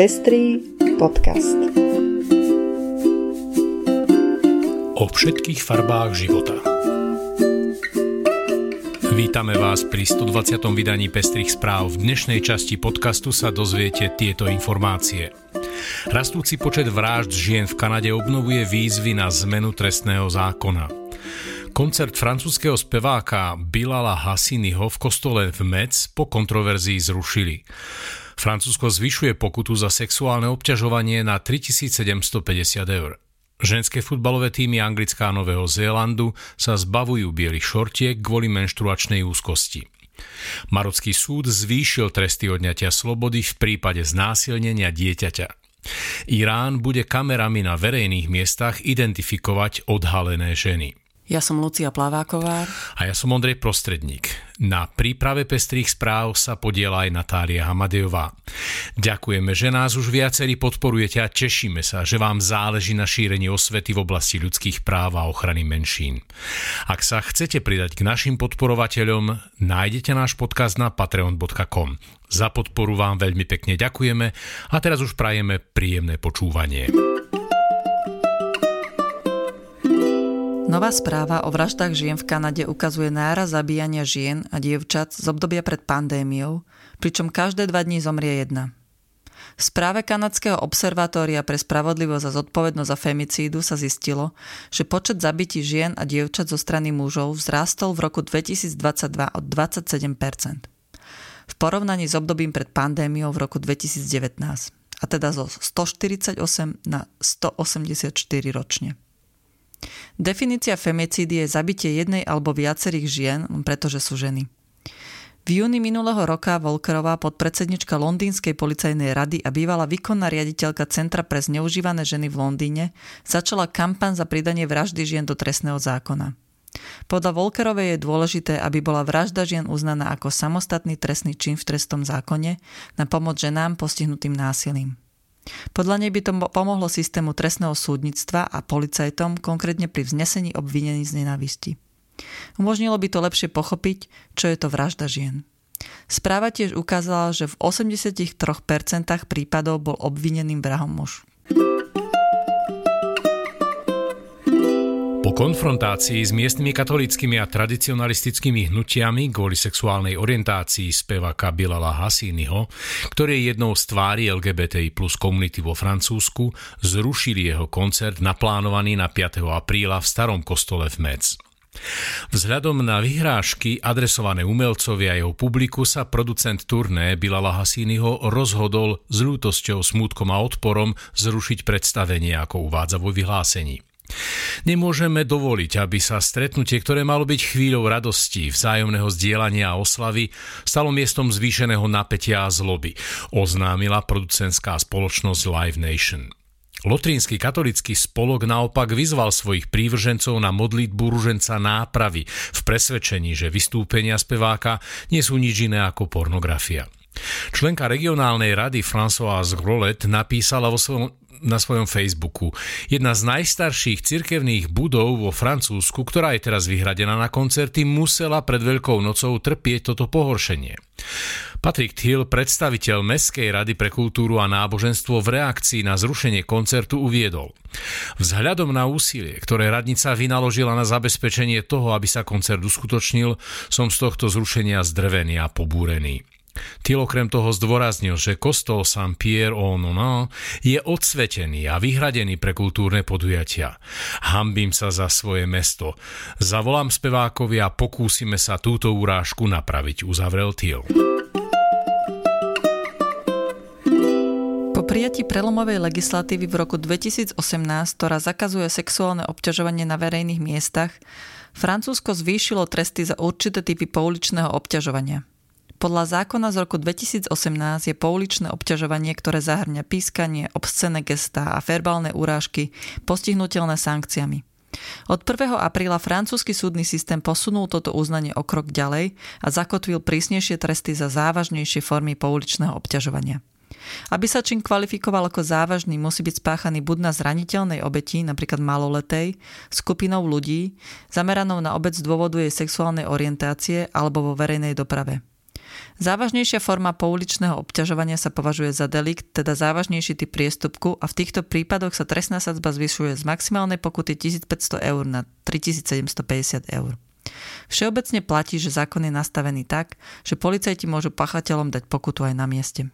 Pestrý podcast. O všetkých farbách života. Vítame vás pri 120. vydaní Pestrých správ. V dnešnej časti podcastu sa dozviete tieto informácie. Rastúci počet vražd žien v Kanade obnovuje výzvy na zmenu trestného zákona. Koncert francúzského speváka Bilala Hassiniho v kostole v Metz po kontroverzii zrušili. Francúzsko zvyšuje pokutu za sexuálne obťažovanie na 3750 eur. Ženské futbalové týmy Anglická a Nového Zélandu sa zbavujú bielých šortiek kvôli menštruačnej úzkosti. Marocký súd zvýšil tresty odňatia slobody v prípade znásilnenia dieťaťa. Irán bude kamerami na verejných miestach identifikovať odhalené ženy. Ja som Lucia Plaváková. A ja som Ondrej Prostredník. Na príprave pestrých správ sa podiela aj Natália Hamadejová. Ďakujeme, že nás už viacerí podporujete a tešíme sa, že vám záleží na šírení osvety v oblasti ľudských práv a ochrany menšín. Ak sa chcete pridať k našim podporovateľom, nájdete náš podcast na patreon.com. Za podporu vám veľmi pekne ďakujeme a teraz už prajeme príjemné počúvanie. Nová správa o vraždách žien v Kanade ukazuje náraz zabíjania žien a dievčat z obdobia pred pandémiou, pričom každé dva dní zomrie jedna. V správe Kanadského observatória pre spravodlivosť a zodpovednosť za femicídu sa zistilo, že počet zabití žien a dievčat zo strany mužov vzrástol v roku 2022 o 27%. V porovnaní s obdobím pred pandémiou v roku 2019, a teda zo 148 na 184 ročne. Definícia femicídy je zabitie jednej alebo viacerých žien, pretože sú ženy. V júni minulého roka Volkerová, podpredsednička Londýnskej policajnej rady a bývalá výkonná riaditeľka Centra pre zneužívané ženy v Londýne, začala kampan za pridanie vraždy žien do trestného zákona. Podľa Volkerovej je dôležité, aby bola vražda žien uznaná ako samostatný trestný čin v trestnom zákone na pomoc ženám postihnutým násilím. Podľa nej by to pomohlo systému trestného súdnictva a policajtom konkrétne pri vznesení obvinení z nenávisti. Umožnilo by to lepšie pochopiť, čo je to vražda žien. Správa tiež ukázala, že v 83% prípadov bol obvineným vrahom muž. Po konfrontácii s miestnymi katolickými a tradicionalistickými hnutiami kvôli sexuálnej orientácii speváka Bilala Hasínyho, ktorý je jednou z tvári LGBTI plus komunity vo Francúzsku, zrušili jeho koncert naplánovaný na 5. apríla v starom kostole v Metz. Vzhľadom na vyhrážky adresované umelcovi a jeho publiku sa producent turné Bilala Hasínyho rozhodol s ľútosťou, smútkom a odporom zrušiť predstavenie, ako uvádza vo vyhlásení. Nemôžeme dovoliť, aby sa stretnutie, ktoré malo byť chvíľou radosti, vzájomného zdieľania a oslavy, stalo miestom zvýšeného napätia a zloby, oznámila producentská spoločnosť Live Nation. Lotrínsky katolický spolok naopak vyzval svojich prívržencov na modlitbu ruženca nápravy v presvedčení, že vystúpenia speváka nie sú nič iné ako pornografia. Členka regionálnej rady Françoise Grolet napísala vo svojom na svojom Facebooku. Jedna z najstarších cirkevných budov vo Francúzsku, ktorá je teraz vyhradená na koncerty, musela pred Veľkou nocou trpieť toto pohoršenie. Patrick Hill, predstaviteľ Mestskej rady pre kultúru a náboženstvo v reakcii na zrušenie koncertu uviedol. Vzhľadom na úsilie, ktoré radnica vynaložila na zabezpečenie toho, aby sa koncert uskutočnil, som z tohto zrušenia zdrvený a pobúrený. Til okrem toho zdôraznil, že kostol Saint-Pierre au Nonan je odsvetený a vyhradený pre kultúrne podujatia. Hambím sa za svoje mesto. Zavolám spevákovi a pokúsime sa túto urážku napraviť, uzavrel Til. Po prijatí prelomovej legislatívy v roku 2018, ktorá zakazuje sexuálne obťažovanie na verejných miestach, Francúzsko zvýšilo tresty za určité typy pouličného obťažovania. Podľa zákona z roku 2018 je pouličné obťažovanie, ktoré zahrňa pískanie, obscené gestá a verbálne urážky postihnutelné sankciami. Od 1. apríla francúzsky súdny systém posunul toto uznanie o krok ďalej a zakotvil prísnejšie tresty za závažnejšie formy pouličného obťažovania. Aby sa čin kvalifikoval ako závažný, musí byť spáchaný buď na zraniteľnej obeti, napríklad maloletej, skupinou ľudí, zameranou na obec z dôvodu jej sexuálnej orientácie alebo vo verejnej doprave. Závažnejšia forma pouličného obťažovania sa považuje za delikt, teda závažnejší typ priestupku a v týchto prípadoch sa trestná sadzba zvyšuje z maximálnej pokuty 1500 eur na 3750 eur. Všeobecne platí, že zákon je nastavený tak, že policajti môžu pachateľom dať pokutu aj na mieste.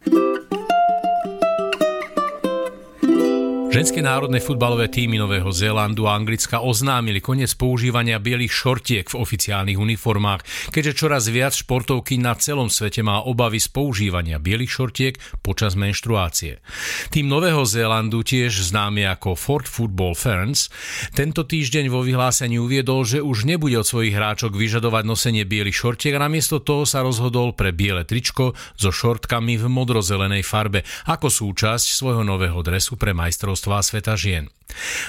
Ženské národné futbalové týmy Nového Zélandu a Anglicka oznámili koniec používania bielých šortiek v oficiálnych uniformách, keďže čoraz viac športovky na celom svete má obavy z používania bielých šortiek počas menštruácie. Tým Nového Zélandu, tiež známy ako Fort Football Ferns, tento týždeň vo vyhlásení uviedol, že už nebude od svojich hráčok vyžadovať nosenie bielých šortiek a namiesto toho sa rozhodol pre biele tričko so šortkami v modrozelenej farbe ako súčasť svojho nového dresu pre majstrovstvo majstrovstvá sveta žien.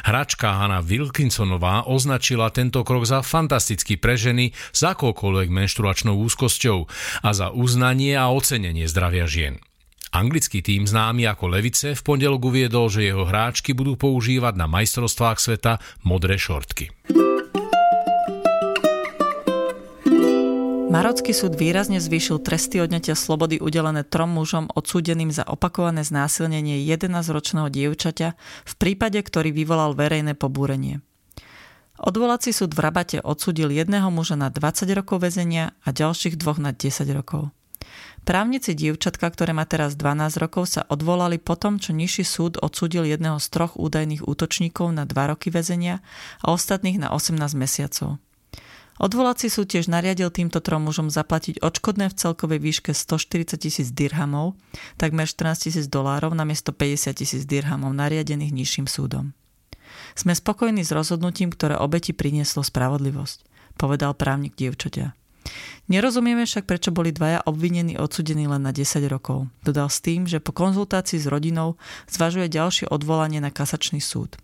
Hračka Hanna Wilkinsonová označila tento krok za fantastický pre ženy s akoukoľvek menštruačnou úzkosťou a za uznanie a ocenenie zdravia žien. Anglický tým známy ako Levice v pondelok uviedol, že jeho hráčky budú používať na majstrovstvách sveta modré šortky. Marocký súd výrazne zvýšil tresty odňatia slobody udelené trom mužom odsúdeným za opakované znásilnenie 11-ročného dievčaťa v prípade, ktorý vyvolal verejné pobúrenie. Odvolací súd v Rabate odsúdil jedného muža na 20 rokov väzenia a ďalších dvoch na 10 rokov. Právnici dievčatka, ktoré má teraz 12 rokov, sa odvolali potom, čo nižší súd odsúdil jedného z troch údajných útočníkov na 2 roky väzenia a ostatných na 18 mesiacov. Odvolací súd tiež nariadil týmto trom mužom zaplatiť odškodné v celkovej výške 140 tisíc dirhamov, takmer 14 tisíc dolárov namiesto 50 tisíc dirhamov nariadených nižším súdom. Sme spokojní s rozhodnutím, ktoré obeti prinieslo spravodlivosť, povedal právnik dievčatia. Nerozumieme však, prečo boli dvaja obvinení odsudení len na 10 rokov. Dodal s tým, že po konzultácii s rodinou zvažuje ďalšie odvolanie na kasačný súd.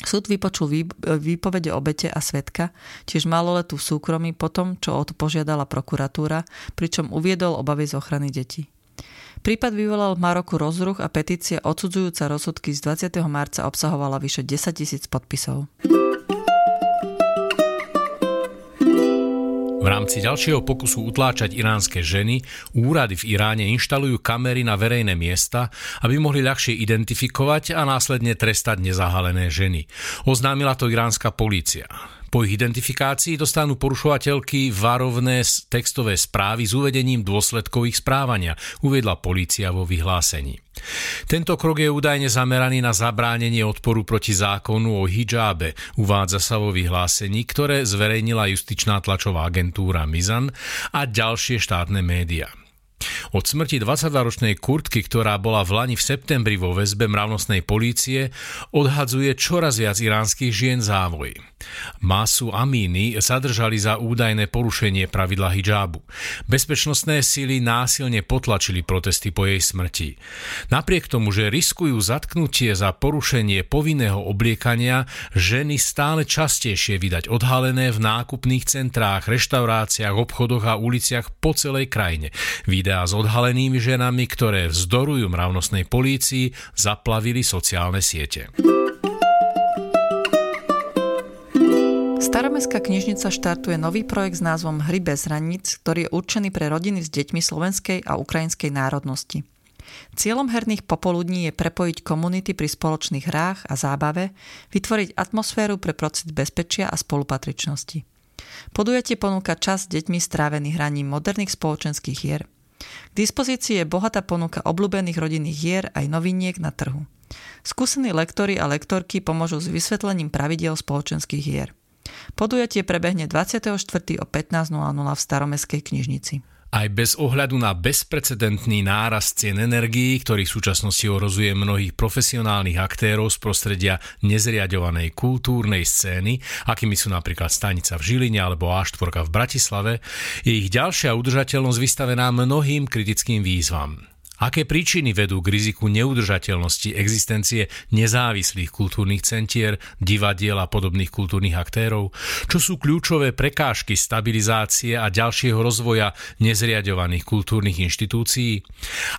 Súd vypočul výpovede obete a svetka, tiež maloletú v súkromí po tom, čo o to požiadala prokuratúra, pričom uviedol obavy z ochrany detí. Prípad vyvolal v Maroku rozruch a petícia odsudzujúca rozsudky z 20. marca obsahovala vyše 10 tisíc podpisov. V rámci ďalšieho pokusu utláčať iránske ženy úrady v Iráne inštalujú kamery na verejné miesta, aby mohli ľahšie identifikovať a následne trestať nezahalené ženy. Oznámila to iránska polícia. Po ich identifikácii dostanú porušovateľky varovné textové správy s uvedením dôsledkov ich správania, uviedla polícia vo vyhlásení. Tento krok je údajne zameraný na zabránenie odporu proti zákonu o hijábe, uvádza sa vo vyhlásení, ktoré zverejnila justičná tlačová agentúra Mizan a ďalšie štátne médiá. Od smrti 22-ročnej Kurtky, ktorá bola v Lani v septembri vo väzbe mravnostnej polície, odhadzuje čoraz viac iránskych žien závoj. Masu Amíny zadržali za údajné porušenie pravidla hijabu. Bezpečnostné síly násilne potlačili protesty po jej smrti. Napriek tomu, že riskujú zatknutie za porušenie povinného obliekania, ženy stále častejšie vydať odhalené v nákupných centrách, reštauráciách, obchodoch a uliciach po celej krajine. Videá s odhalenými ženami, ktoré vzdorujú mravnostnej polícii, zaplavili sociálne siete. Staromestská knižnica štartuje nový projekt s názvom Hry bez hraníc, ktorý je určený pre rodiny s deťmi slovenskej a ukrajinskej národnosti. Cieľom herných popoludní je prepojiť komunity pri spoločných hrách a zábave, vytvoriť atmosféru pre pocit bezpečia a spolupatričnosti. Podujatie ponúka čas deťmi strávený hraním moderných spoločenských hier. K dispozícii je bohatá ponuka obľúbených rodinných hier aj noviniek na trhu. Skúsení lektori a lektorky pomôžu s vysvetlením pravidiel spoločenských hier. Podujatie prebehne 24. o 15.00 v staromestskej knižnici. Aj bez ohľadu na bezprecedentný nárast cien energií, ktorý v súčasnosti orozuje mnohých profesionálnych aktérov z prostredia nezriadovanej kultúrnej scény, akými sú napríklad Stanica v Žiline alebo A4 v Bratislave, je ich ďalšia udržateľnosť vystavená mnohým kritickým výzvam. Aké príčiny vedú k riziku neudržateľnosti existencie nezávislých kultúrnych centier, divadiel a podobných kultúrnych aktérov? Čo sú kľúčové prekážky stabilizácie a ďalšieho rozvoja nezriadovaných kultúrnych inštitúcií?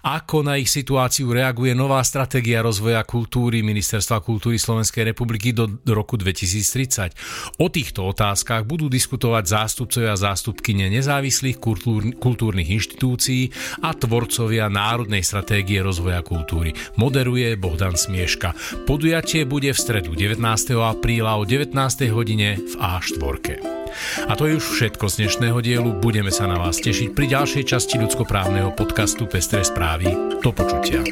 Ako na ich situáciu reaguje nová stratégia rozvoja kultúry Ministerstva kultúry Slovenskej republiky do roku 2030? O týchto otázkach budú diskutovať zástupcovia a zástupkyne nezávislých kultúrnych inštitúcií a tvorcovia národných národnej stratégie rozvoja kultúry. Moderuje Bohdan Smieška. Podujatie bude v stredu 19. apríla o 19. hodine v A4. A to je už všetko z dnešného dielu. Budeme sa na vás tešiť pri ďalšej časti ľudskoprávneho podcastu Pestré správy. Do počutia.